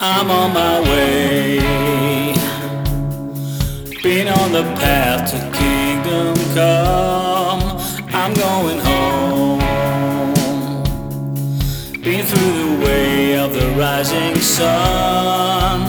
I'm on my way, been on the path to kingdom come. I'm going home, been through the way of the rising sun.